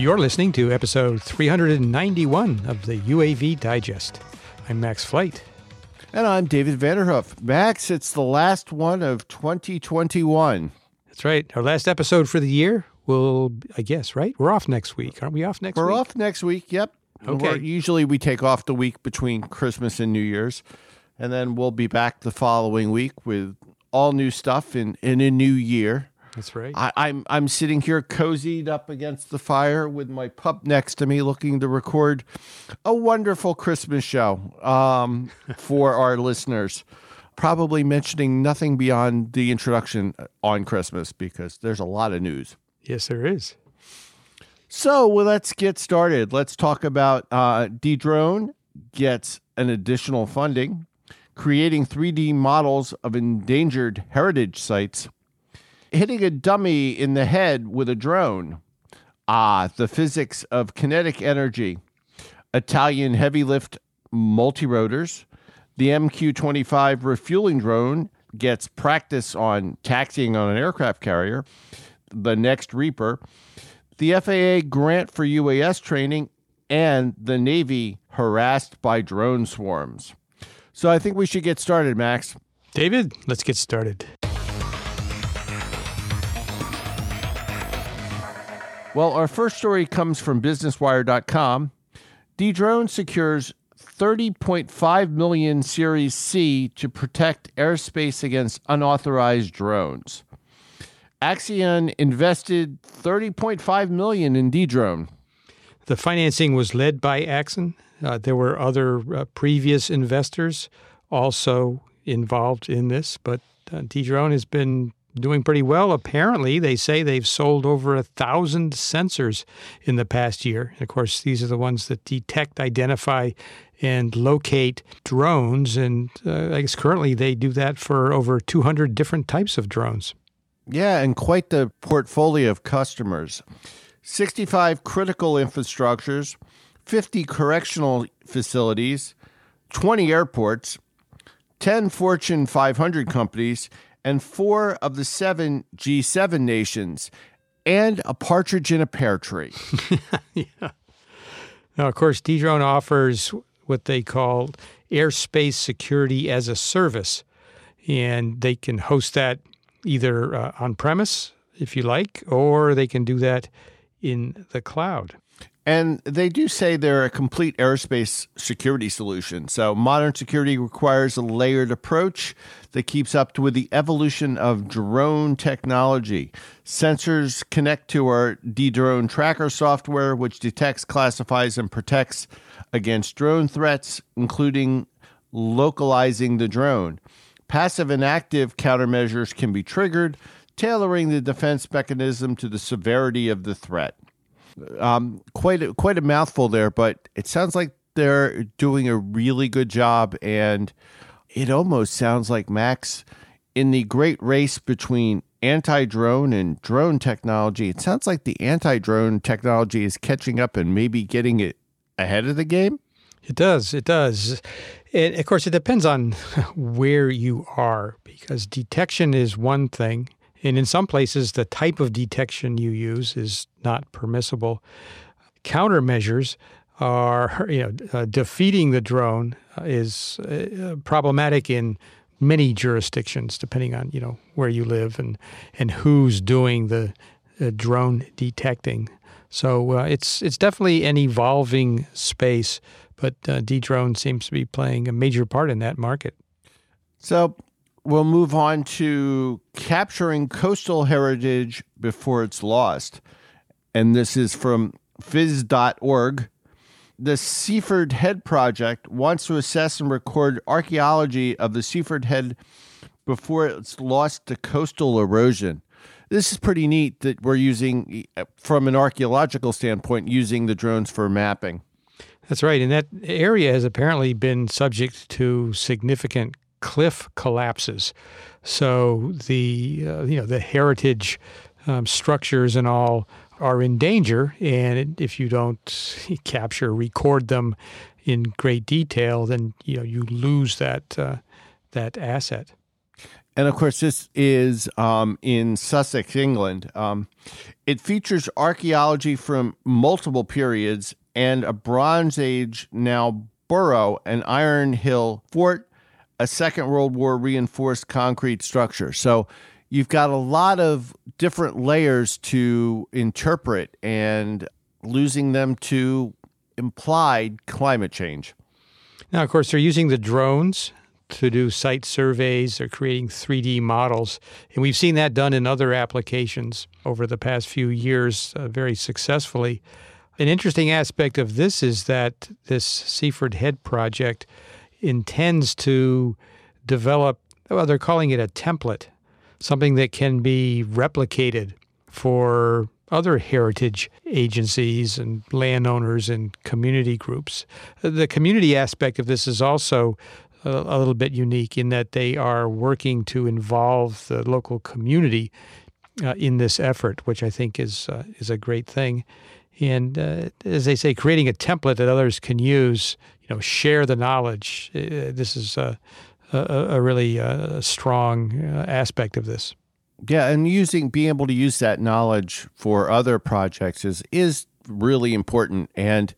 You're listening to episode 391 of the UAV Digest. I'm Max Flight. And I'm David Vanderhoof. Max, it's the last one of 2021. That's right. Our last episode for the year will, I guess, right? We're off next week. Aren't we off next We're week? off next week. Yep. Okay. We're- usually we take off the week between Christmas and New Year's. And then we'll be back the following week with all new stuff in, in a new year. That's right. I, I'm I'm sitting here cozied up against the fire with my pup next to me, looking to record a wonderful Christmas show um, for our listeners. Probably mentioning nothing beyond the introduction on Christmas because there's a lot of news. yes, there is. So well, let's get started. Let's talk about uh, Dedrone gets an additional funding, creating 3D models of endangered heritage sites, hitting a dummy in the head with a drone. Ah, the physics of kinetic energy. Italian heavy lift multi rotors. The MQ 25 refueling drone gets practice on taxiing on an aircraft carrier. The next Reaper the FAA grant for UAS training, and the Navy harassed by drone swarms. So I think we should get started, Max. David, let's get started. Well, our first story comes from BusinessWire.com. Dedrone secures 30.5 million Series C to protect airspace against unauthorized drones. Axon invested 30.5 million in Dedrone. The financing was led by Axon. Uh, there were other uh, previous investors also involved in this, but uh, has been doing pretty well. Apparently, they say they've sold over a thousand sensors in the past year. And of course, these are the ones that detect, identify, and locate drones. And uh, I guess currently they do that for over 200 different types of drones. Yeah, and quite the portfolio of customers 65 critical infrastructures, 50 correctional facilities, 20 airports, 10 Fortune 500 companies, and four of the seven G7 nations, and a partridge in a pear tree. yeah. Now, of course, Dedrone offers what they call airspace security as a service, and they can host that either uh, on premise, if you like, or they can do that in the cloud. And they do say they're a complete aerospace security solution. So modern security requires a layered approach that keeps up with the evolution of drone technology. Sensors connect to our Dedrone tracker software, which detects, classifies, and protects against drone threats, including localizing the drone. Passive and active countermeasures can be triggered, tailoring the defense mechanism to the severity of the threat um, quite a, quite a mouthful there, but it sounds like they're doing a really good job, and it almost sounds like Max in the great race between anti-drone and drone technology. It sounds like the anti-drone technology is catching up and maybe getting it ahead of the game. It does. It does. And of course, it depends on where you are because detection is one thing. And in some places, the type of detection you use is not permissible. Countermeasures are, you know, uh, defeating the drone is uh, problematic in many jurisdictions, depending on you know where you live and and who's doing the uh, drone detecting. So uh, it's it's definitely an evolving space, but uh, Dedrone seems to be playing a major part in that market. So we'll move on to capturing coastal heritage before it's lost. And this is from phys.org. The Seaford Head Project wants to assess and record archaeology of the Seaford Head before it's lost to coastal erosion. This is pretty neat that we're using, from an archaeological standpoint, using the drones for mapping. That's right. And that area has apparently been subject to significant cliff collapses. So the uh, you know the heritage um, structures and all are in danger, and if you don't capture, record them in great detail, then you know you lose that uh, that asset. And of course, this is um, in Sussex, England. Um, it features archaeology from multiple periods and a Bronze Age now borough, an Iron Hill fort, a Second World War reinforced concrete structure. So you've got a lot of different layers to interpret and losing them to implied climate change. Now, of course, they're using the drones to do site surveys. They're creating 3D models. And we've seen that done in other applications over the past few years uh, very successfully. An interesting aspect of this is that this Seaford Head project intends to develop, well, they're calling it a template, something that can be replicated for other heritage agencies and landowners and community groups. The community aspect of this is also a, little bit unique in that they are working to involve the local community uh, in this effort, which I think is uh, is a great thing. And uh, as they say, creating a template that others can use, you know, share the knowledge. Uh, this is a, a, a really uh, strong uh, aspect of this. Yeah, and using being able to use that knowledge for other projects is is really important. And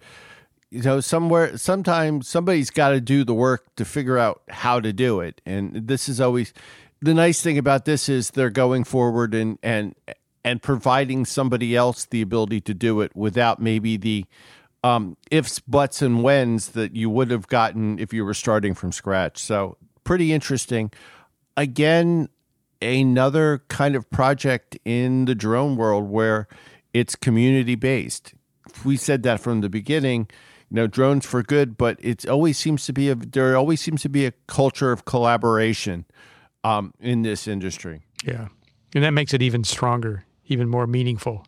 you know, somewhere sometimes somebody's got to do the work to figure out how to do it. And this is always the nice thing about this is they're going forward and and and providing somebody else the ability to do it without maybe the um, ifs, buts, and whens that you would have gotten if you were starting from scratch. So pretty interesting. Again, another kind of project in the drone world where it's community based. We said that from the beginning. You know, drones for good, but it always seems to be a there always seems to be a culture of collaboration um, in this industry. Yeah, and that makes it even stronger, even more meaningful,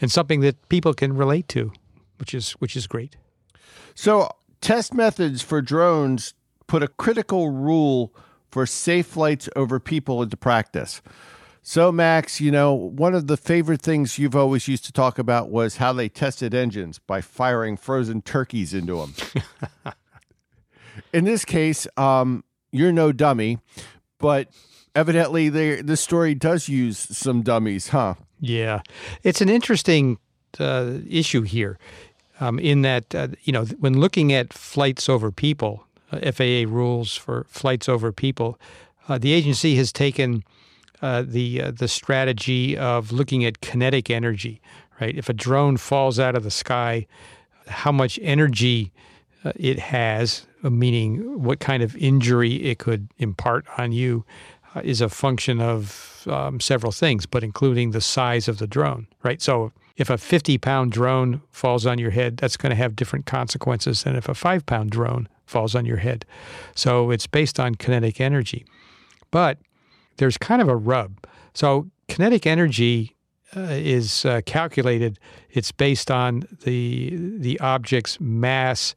and something that people can relate to, which is which is great. So, test methods for drones put a critical rule for safe flights over people into practice. So, Max, you know, one of the favorite things you've always used to talk about was how they tested engines by firing frozen turkeys into them. In this case, um, you're no dummy, but evidently the story does use some dummies, huh? Yeah. It's an interesting uh, issue here um, in that, uh, you know, when looking at flights over people, uh, FAA rules for flights over people, uh, the agency has taken uh, the uh, the strategy of looking at kinetic energy. Right, if a drone falls out of the sky, how much energy it has, meaning what kind of injury it could impart on you, is a function of um, several things, but including the size of the drone. Right, so if a 50 pound drone falls on your head, that's going to have different consequences than if a five pound drone falls on your head. So it's based on kinetic energy. But there's kind of a rub. So kinetic energy uh, is uh, calculated. It's based on the the object's mass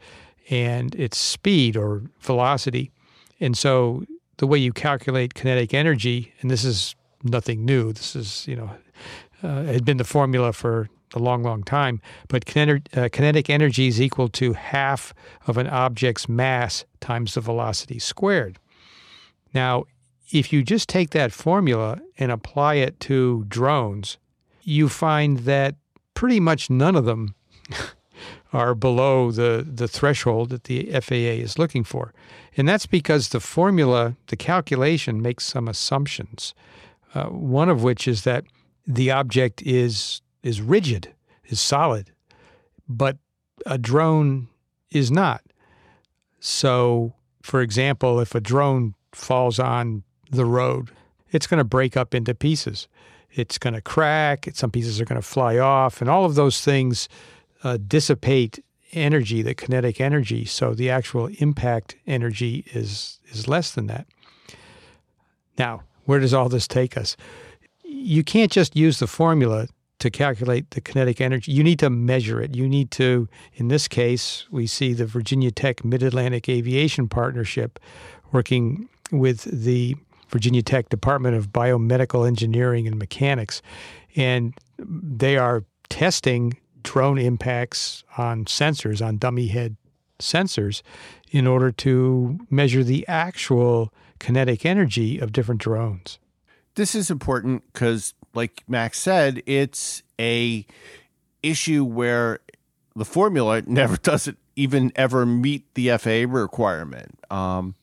and its speed or velocity. And so the way you calculate kinetic energy, and this is nothing new. This is you know uh, had been the formula for a long, long time. But uh, kinetic energy is equal to half of an object's mass times the velocity squared. Now, if you just take that formula and apply it to drones, you find that pretty much none of them are below the, the threshold that the FAA is looking for. And that's because the formula, the calculation, makes some assumptions. Uh, one of which is that the object is is rigid, is solid, but a drone is not. So, for example, if a drone falls on the road, it's going to break up into pieces. It's going to crack. Some pieces are going to fly off, and all of those things uh, dissipate energy, the kinetic energy. So the actual impact energy is is less than that. Now, where does all this take us? You can't just use the formula to calculate the kinetic energy. You need to measure it. You need to, in this case, we see the Virginia Tech Mid Atlantic Aviation Partnership working with the Virginia Tech Department of Biomedical Engineering and Mechanics. And they are testing drone impacts on sensors, on dummy head sensors, in order to measure the actual kinetic energy of different drones. This is important because, like Max said, it's a issue where the formula never doesn't even ever meet the FAA requirement. Um,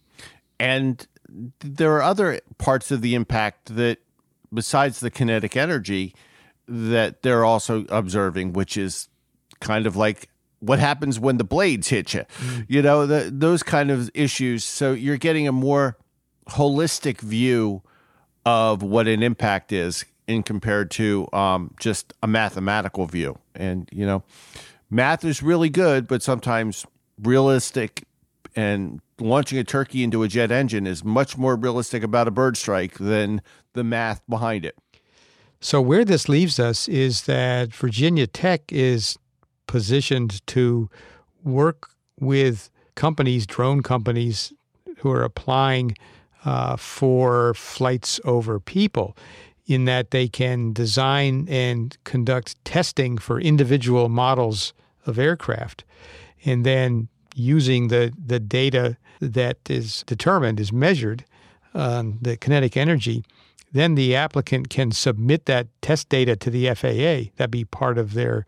and there are other parts of the impact that, besides the kinetic energy, that they're also observing, which is kind of like what happens when the blades hit you, mm. you know, the, those kind of issues. So you're getting a more holistic view of what an impact is in compared to um, just a mathematical view. And, you know, math is really good, but sometimes realistic and launching a turkey into a jet engine is much more realistic about a bird strike than the math behind it. So, where this leaves us is that Virginia Tech is positioned to work with companies, drone companies, who are applying uh, for flights over people, in that they can design and conduct testing for individual models of aircraft. And then using the, the data that is determined, is measured, um, the kinetic energy, then the applicant can submit that test data to the FAA. That'd be part of their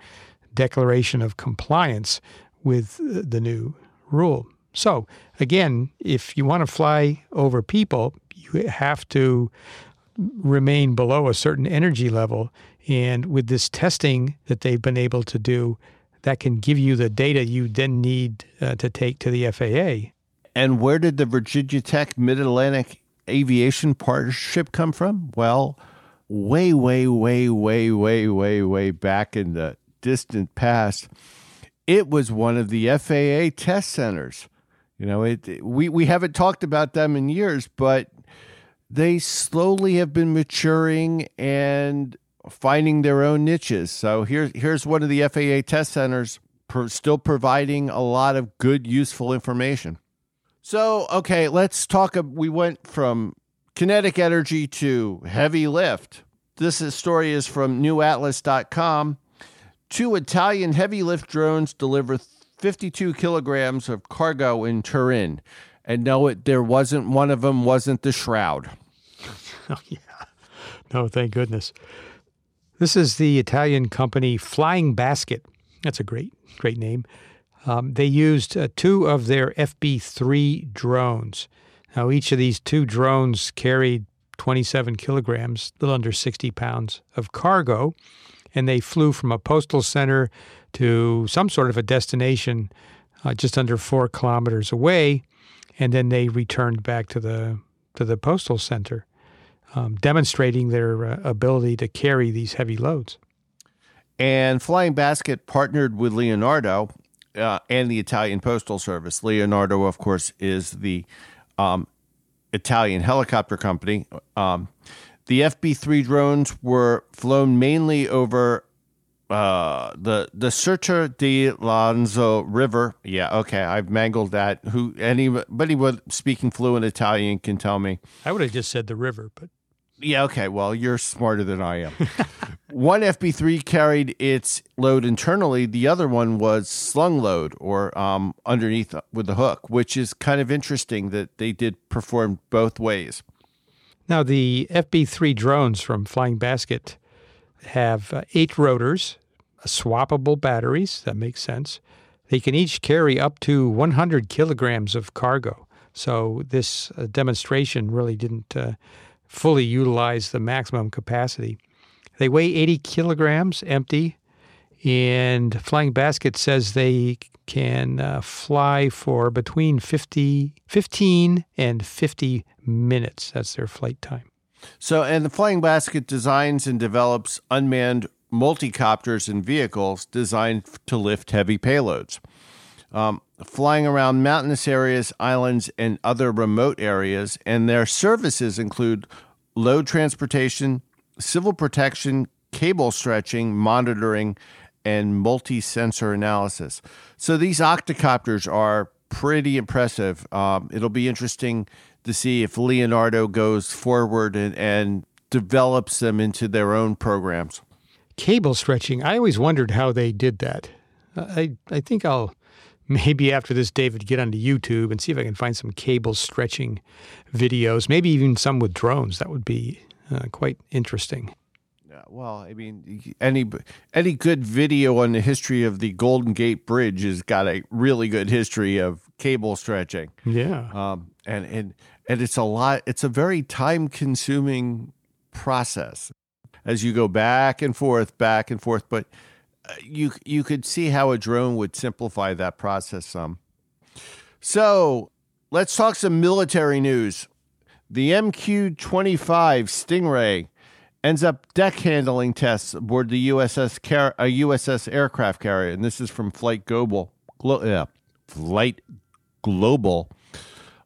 declaration of compliance with the new rule. So, again, if you want to fly over people, you have to remain below a certain energy level. And with this testing that they've been able to do, that can give you the data you then need uh, to take to the FAA. And where did the Virginia Tech Mid Atlantic Aviation Partnership come from? Well, way, way, way, way, way, way, way back in the distant past, it was one of the FAA test centers. You know, it we, we haven't talked about them in years, but they slowly have been maturing and finding their own niches. So here's here's one of the FAA test centers still providing a lot of good, useful information. So okay, let's talk. We went from kinetic energy to heavy lift. This is, story is from newatlas.com. Two Italian heavy lift drones deliver 52 kilograms of cargo in Turin. And no, it there wasn't one of them wasn't the shroud. oh yeah, no, thank goodness. This is the Italian company Flying Basket. That's a great, great name. Um, they used uh, two of their FB 3 drones. Now, each of these two drones carried 27 kilograms, a little under 60 pounds of cargo, and they flew from a postal center to some sort of a destination uh, just under four kilometers away, and then they returned back to the to the postal center um, demonstrating their uh, ability to carry these heavy loads. And Flying Basket partnered with Leonardo uh, and the Italian Postal Service. Leonardo, of course, is the um, Italian helicopter company. Um, the FB 3 drones were flown mainly over uh, the the Serta di Lanzo River. Yeah, okay, I've mangled that. Who anybody speaking fluent Italian can tell me. I would have just said the river, but yeah, okay. Well, you're smarter than I am. one FB3 carried its load internally. The other one was slung load or um, underneath with the hook, which is kind of interesting that they did perform both ways. Now, the FB3 drones from Flying Basket have uh, eight rotors, swappable batteries. That makes sense. They can each carry up to 100 kilograms of cargo. So, this uh, demonstration really didn't. Uh, fully utilize the maximum capacity. They weigh 80 kilograms empty, and Flying Basket says they can uh, fly for between 50, 15 and 50 minutes. That's their flight time. So, and the Flying Basket designs and develops unmanned multicopters and vehicles designed to lift heavy payloads. Um, flying around mountainous areas, islands, and other remote areas, and their services include load transportation, civil protection, cable stretching, monitoring, and multi sensor analysis. So these octocopters are pretty impressive. Um, it'll be interesting to see if Leonardo goes forward and, and develops them into their own programs. Cable stretching, I always wondered how they did that. I, I think I'll maybe after this, David, get onto YouTube and see if I can find some cable stretching videos, maybe even some with drones. That would be uh, quite interesting. Yeah, well, I mean, any any good video on the history of the Golden Gate Bridge has got a really good history of cable stretching. Yeah, um, and and and it's a lot. It's a very time consuming process as you go back and forth, back and forth. But you you could see how a drone would simplify that process some. So let's talk some military news. The MQ 25 Stingray ends up deck handling tests aboard the USS Car- a USS aircraft carrier, and this is from Flight Global. Glo- yeah, Flight Global.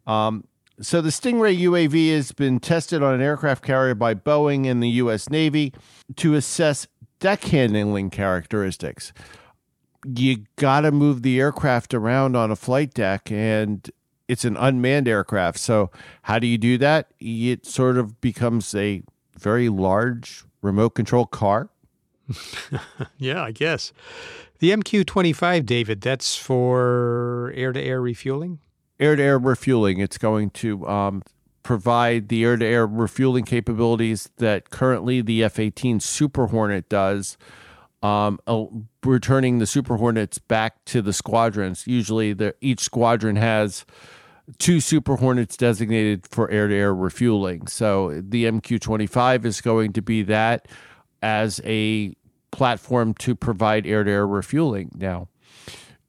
Um, so the Stingray UAV has been tested on an aircraft carrier by Boeing and the U.S. Navy to assess deck handling characteristics. You got to move the aircraft around on a flight deck, and it's an unmanned aircraft. So how do you do that? It sort of becomes a very large remote control car. yeah, I guess. The MQ 25, David, that's for air to air refueling? air to air refueling. It's going to um, provide the air to air refueling capabilities that currently the F 18 Super Hornet does, um, returning the Super Hornets back to the squadrons. Usually, the, each squadron has two Super Hornets designated for air to air refueling. So the MQ 25 is going to be that as a platform to provide air to air refueling now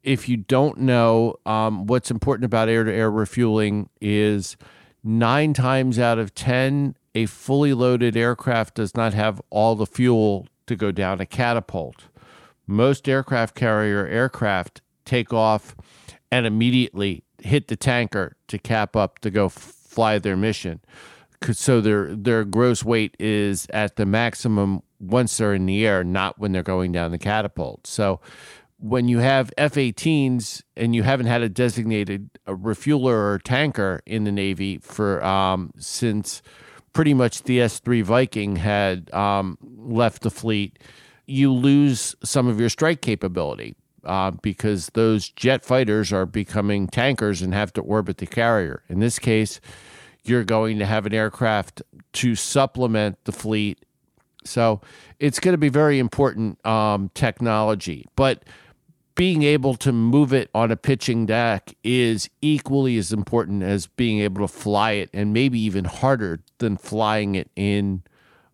if you don't know, um, what's important about air to air refueling is nine times out of 10, a fully loaded aircraft does not have all the fuel to go down a catapult. Most aircraft carrier aircraft take off and immediately hit the tanker to cap up to go f- fly their mission. So their their gross weight is at the maximum once they're in the air, not when they're going down the catapult. So when you have F 18s and you haven't had a designated a refueler or tanker in the Navy for um, since pretty much the S 3 Viking had um, left the fleet, you lose some of your strike capability. Uh, because those jet fighters are becoming tankers and have to orbit the carrier. In this case, you're going to have an aircraft to supplement the fleet. So it's going to be very important um, technology. But being able to move it on a pitching deck is equally as important as being able to fly it and maybe even harder than flying it in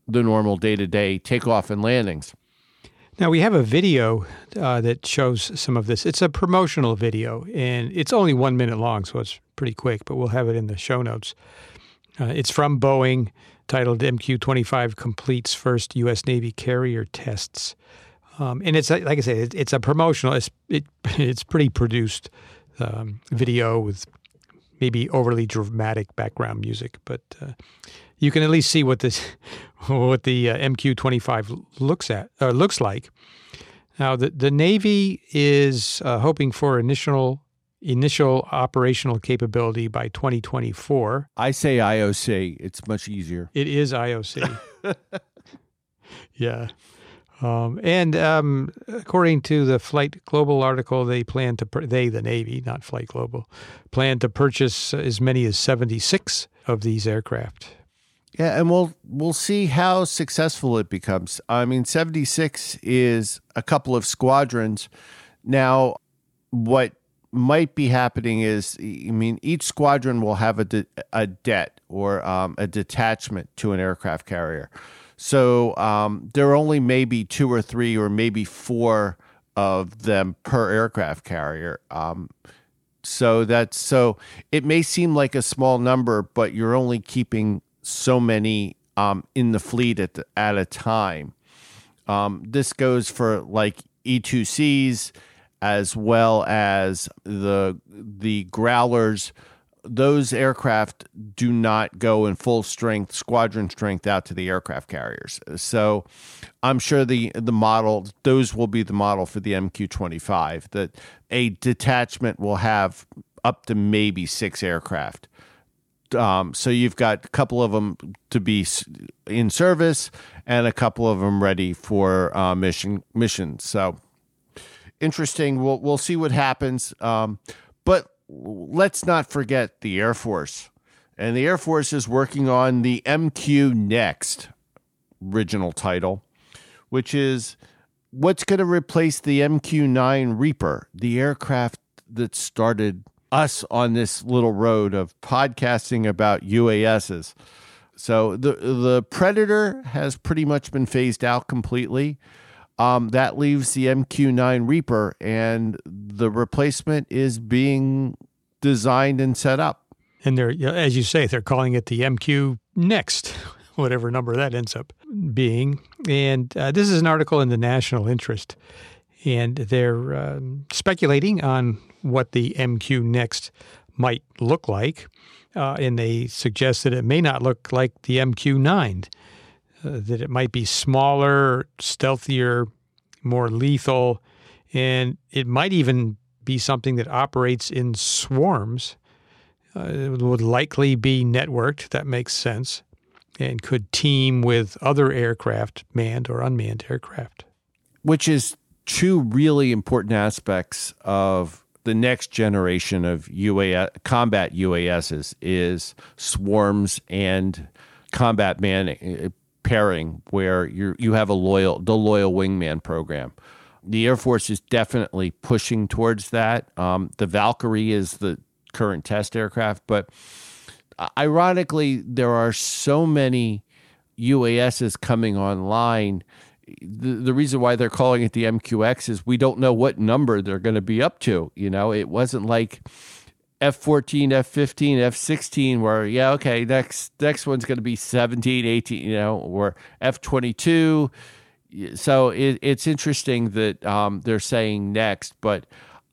the normal day-to-day takeoff and landings. Now we have a video uh, that shows some of this. It's a promotional video and it's only one minute long so it's pretty quick but we'll have it in the show notes. Uh, it's from boeing titled mq-25 completes first u.s navy carrier tests um, and it's like I said, it's a promotional. It's it, it's pretty produced um, video with maybe overly dramatic background music, but uh, you can at least see what this what the uh, MQ-25 looks at or looks like. Now, the the Navy is uh, hoping for initial initial operational capability by 2024. I say IOC. It's much easier. It is IOC. yeah. Um, and um, according to the Flight Global article, they plan to they the Navy, not Flight Global, plan to purchase as many as seventy six of these aircraft. Yeah, and we'll we'll see how successful it becomes. I mean, seventy six is a couple of squadrons. Now, what might be happening is, I mean, each squadron will have a de- a det or um, a detachment to an aircraft carrier. So um, there are only maybe two or three or maybe four of them per aircraft carrier. Um, so that's so it may seem like a small number, but you're only keeping so many um, in the fleet at the, at a time. Um, this goes for like E2Cs as well as the the growlers those aircraft do not go in full strength, squadron strength out to the aircraft carriers. So I'm sure the the model those will be the model for the MQ-25 that a detachment will have up to maybe six aircraft. Um, so you've got a couple of them to be in service and a couple of them ready for uh, mission missions. So interesting. We'll we'll see what happens. Um, but let's not forget the Air Force, and the Air Force is working on the MQ Next original title, which is what's going to replace the MQ9 Reaper, the aircraft that started us on this little road of podcasting about UASs. So the the Predator has pretty much been phased out completely. Um, that leaves the MQ9 Reaper, and the replacement is being designed and set up. And they're, as you say, they're calling it the MQ Next, whatever number that ends up being. And uh, this is an article in the National Interest, and they're um, speculating on what the MQ Next might look like. Uh, and they suggest that it may not look like the MQ9, uh, that it might be smaller, stealthier, more lethal, and it might even be something that operates in swarms. Uh, it would likely be networked. That makes sense and could team with other aircraft, manned or unmanned aircraft. Which is two really important aspects of the next generation of UAS, combat UASs is swarms and combat man uh, pairing, where you you have a loyal the loyal wingman program. The Air Force is definitely pushing towards that. Um, the Valkyrie is the current test aircraft, but ironically, there are so many UASs coming online. The, the reason why they're calling it the MQX is we don't know what number they're going to be up to. You know, it wasn't like F14, F15, F16 where yeah, okay, next next one's going to be 17, 18, you know, or F22. So it, it's interesting that um, they're saying next, but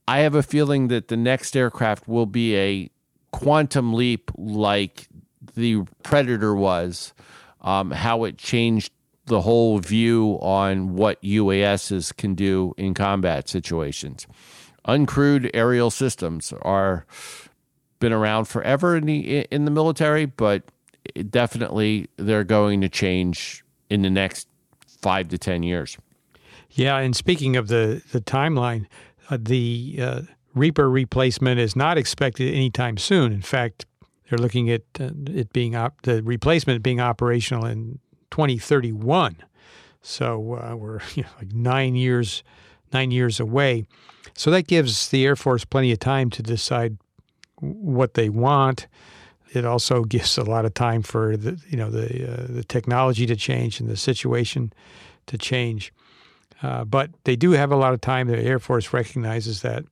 I have a feeling that the next aircraft will be a quantum leap like the Predator was, um, how it changed the whole view on what UASs can do in combat situations. Uncrewed aerial systems are been around forever in the in the military, but definitely they're going to change in the next five to ten years. Yeah, and speaking of the the timeline, uh, the uh, Reaper replacement is not expected anytime soon. In fact, they're looking at uh, it being op- the replacement being operational in 2031. So uh, we're you know, like nine years nine years away. So that gives the Air Force plenty of time to decide what they want. It also gives a lot of time for the you know the uh, the technology to change and the situation to change. Uh, but they do have a lot of time. The Air Force recognizes that.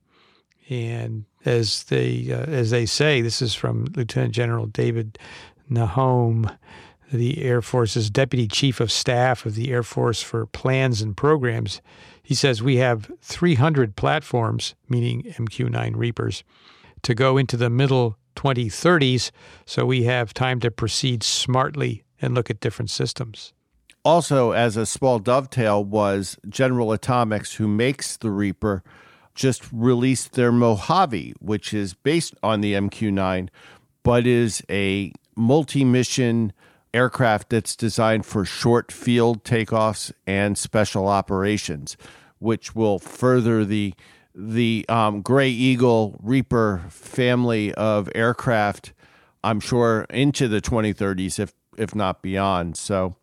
And as they uh, as they say, this is from Lieutenant General David Nahom, the Air Force's Deputy Chief of Staff of the Air Force for Plans and Programs. He says we have 300 platforms, meaning MQ-9 Reapers, to go into the middle 2030s, so we have time to proceed smartly and look at different systems. Also, as a small dovetail, was General Atomics, who makes the Reaper just released their Mojave, which is based on the MQ 9, but is a multi mission aircraft that's designed for short field takeoffs and special operations, which will further the the um, Gray Eagle Reaper family of aircraft, I'm sure, into the 2030s, if if not beyond. So,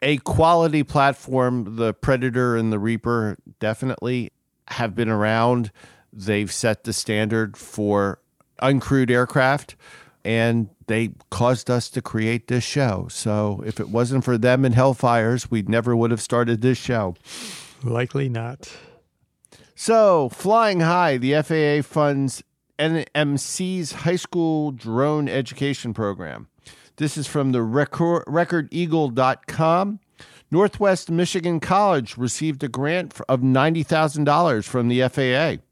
a quality platform, the Predator and the Reaper, definitely have been around. They've set the standard for uncrewed aircraft and they caused us to create this show. So if it wasn't for them and Hellfires, we never would have started this show. Likely not. So, flying high, the FAA funds NMC's high school drone education program. This is from the record, recordeagle.com. Northwest Michigan College received a grant of $90,000 from the FAA.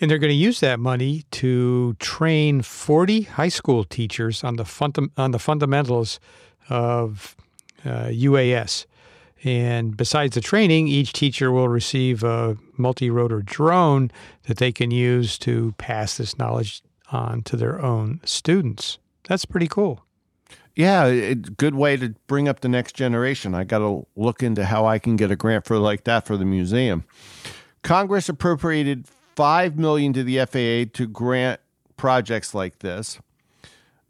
And they're going to use that money to train 40 high school teachers on the, funda- on the fundamentals of uh, UAS. And besides the training, each teacher will receive a multi rotor drone that they can use to pass this knowledge on to their own students. That's pretty cool yeah, it, good way to bring up the next generation. I got to look into how I can get a grant for like that for the museum. Congress appropriated five million to the FAA to grant projects like this.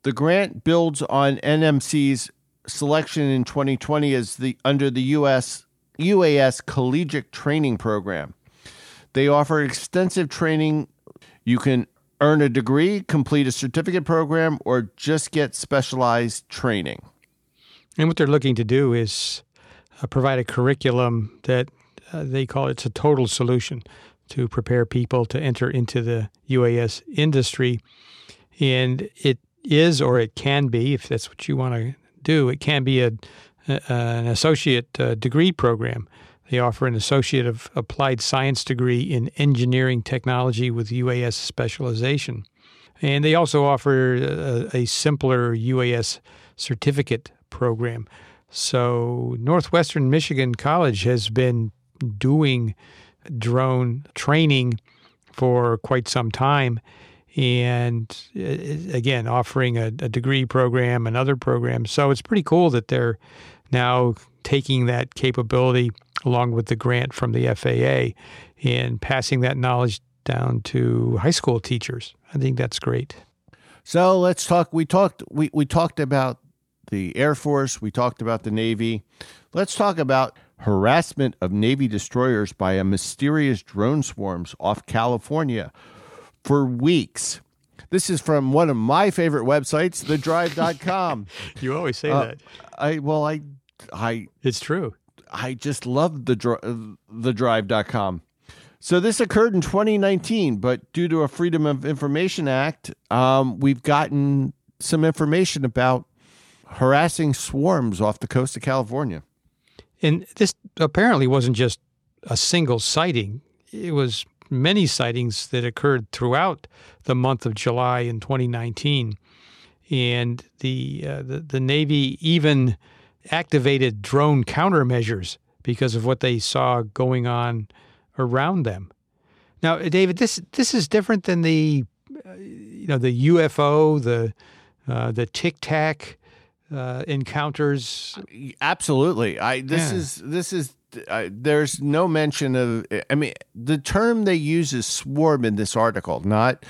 The grant builds on NMC's selection in 2020 as the under the US UAS Collegiate Training Program. They offer extensive training. You can earn a degree, complete a certificate program, or just get specialized training. And what they're looking to do is uh, provide a curriculum that uh, they call it's a total solution to prepare people to enter into the UAS industry. And it is, or it can be, if that's what you want to do, it can be a, a an associate uh, degree program. They offer an Associate of Applied Science degree in Engineering Technology with UAS specialization. And they also offer a, a simpler UAS certificate program. So, Northwestern Michigan College has been doing drone training for quite some time. And uh, again, offering a, a degree program and other programs. So, it's pretty cool that they're now taking that capability along with the grant from the FAA and passing that knowledge down to high school teachers. I think that's great. So let's talk. We talked. We, we talked about the Air Force. We talked about the Navy. Let's talk about harassment of Navy destroyers by a mysterious drone swarms off California for weeks. This is from one of my favorite websites, thedrive.com. you always say uh, that. I well I I It's true. I just love the the drive.com. So this occurred in 2019, but due to a Freedom of Information Act, um, we've gotten some information about harassing swarms off the coast of California. And this apparently wasn't just a single sighting. It was many sightings that occurred throughout the month of July in 2019. And the, uh, the, the Navy even activated drone countermeasures because of what they saw going on around them. Now, David, this this is different than the uh, you know the UFO, the uh, the Tic Tac uh, encounters. Absolutely, I this yeah. is this is uh, there's no mention of. I mean, the term they use is swarm in this article, not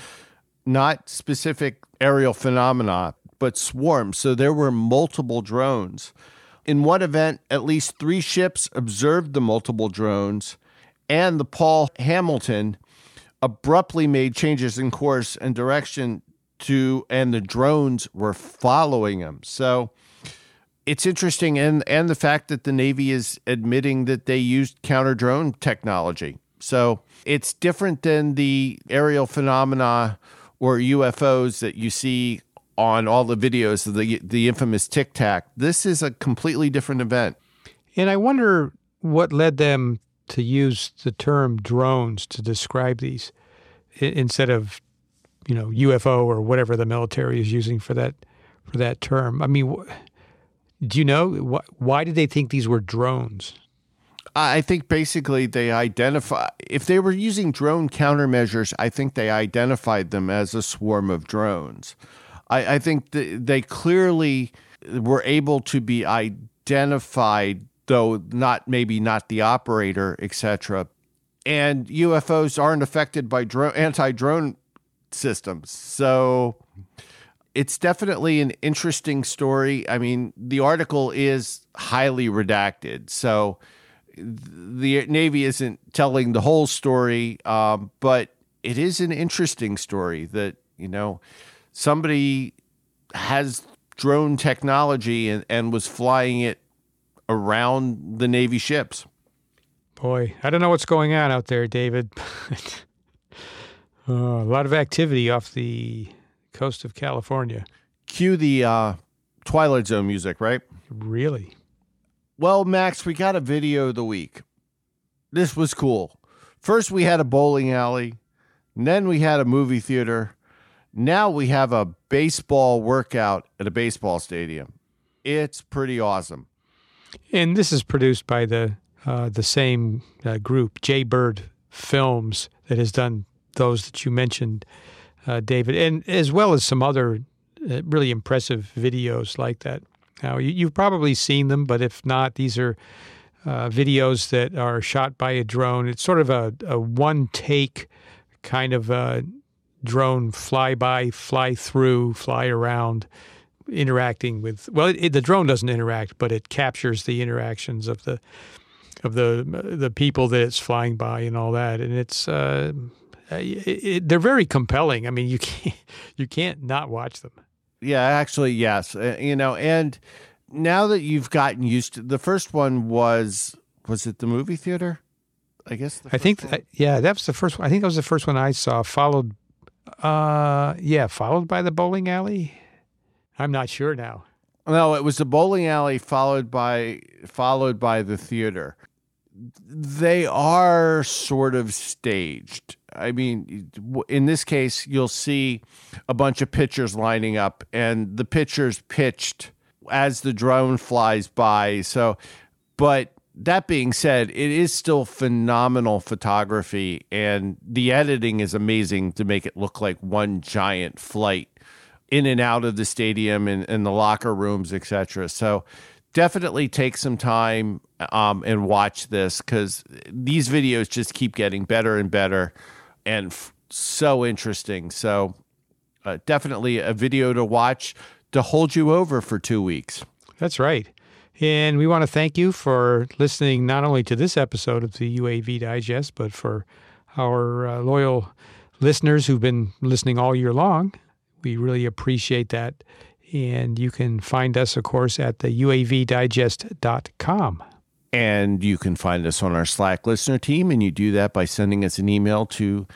not specific aerial phenomena, but swarm. So there were multiple drones in one event, at least three ships observed the multiple drones, and the Paul Hamilton abruptly made changes in course and direction to, and the drones were following them. So it's interesting, and and the fact that the Navy is admitting that they used counter drone technology. So it's different than the aerial phenomena or UFOs that you see on all the videos of the the infamous Tic Tac. This is a completely different event. And I wonder what led them to use the term drones to describe these instead of you know UFO or whatever the military is using for that for that term. I mean, do you know why did they think these were drones? I think basically they identify if they were using drone countermeasures. I think they identified them as a swarm of drones. I, I think they clearly were able to be identified, though not maybe not the operator, etc. And UFOs aren't affected by drone, anti-drone systems, so it's definitely an interesting story. I mean, the article is highly redacted, so the Navy isn't telling the whole story, um, but it is an interesting story that you know somebody has drone technology and, and was flying it around the Navy ships. Boy, I don't know what's going on out there, David. uh, a lot of activity off the coast of California. Cue the uh, Twilight Zone music, right? Really? Well, Max, we got a video of the week. This was cool. First, we had a bowling alley, then we had a movie theater, now we have a baseball workout at a baseball stadium. It's pretty awesome. And this is produced by the uh, the same uh, group, Jay Bird Films, that has done those that you mentioned, uh, David, and as well as some other uh, really impressive videos like that. Now you, have probably seen them, but if not, these are uh, videos that are shot by a drone. It's sort of a, a one take kind of a drone fly by, fly through, fly around, interacting with. Well, it, it, the drone doesn't interact, but it captures the interactions of the of the the people that it's flying by and all that, and it's. Uh, it, it, they're very compelling. I mean, you can't you can't not watch them. Yeah, actually, yes. Uh, you know, and now that you've gotten used to the first one was was it the movie theater? I guess. I think th- yeah, that was the first one. I think that was the first one I saw. Followed, uh, yeah, followed by the bowling alley. I'm not sure now. No, it was the bowling alley followed by followed by the theater. They are sort of staged. I mean, in this case, you'll see a bunch of pitchers lining up, and the pitchers pitched as the drone flies by. So, but that being said, it is still phenomenal photography, and the editing is amazing to make it look like one giant flight in and out of the stadium and, and the locker rooms, etc. So, definitely take some time um, and watch this because these videos just keep getting better and better and f- so interesting. So, uh, definitely a video to watch to hold you over for two weeks. That's right. And we want to thank you for listening not only to this episode of the UAV Digest, but for our uh, loyal listeners who've been listening all year long. We really appreciate that. And you can find us, of course, at the UAVdigest.com. And you can find us on our Slack listener team, and you do that by sending us an email to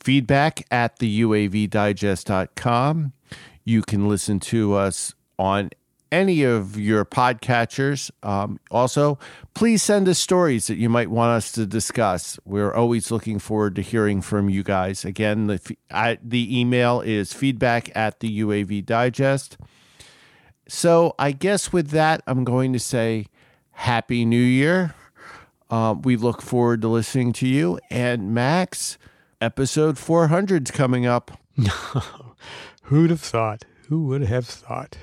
feedback at the UAVdigest.com. You can listen to us on any of your podcatchers. Um, also, please send us stories that you might want us to discuss. We're always looking forward to hearing from you guys. Again, the, I, the email is feedback at the UAV Digest. So I guess with that, I'm going to say Happy New Year. Um, we look forward to listening to you. And Max, episode 400 is coming up. Who'd have thought? Who would have thought?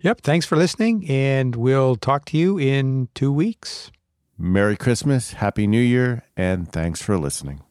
Yep. Thanks for listening, and we'll talk to you in two weeks. Merry Christmas, Happy New Year, and thanks for listening.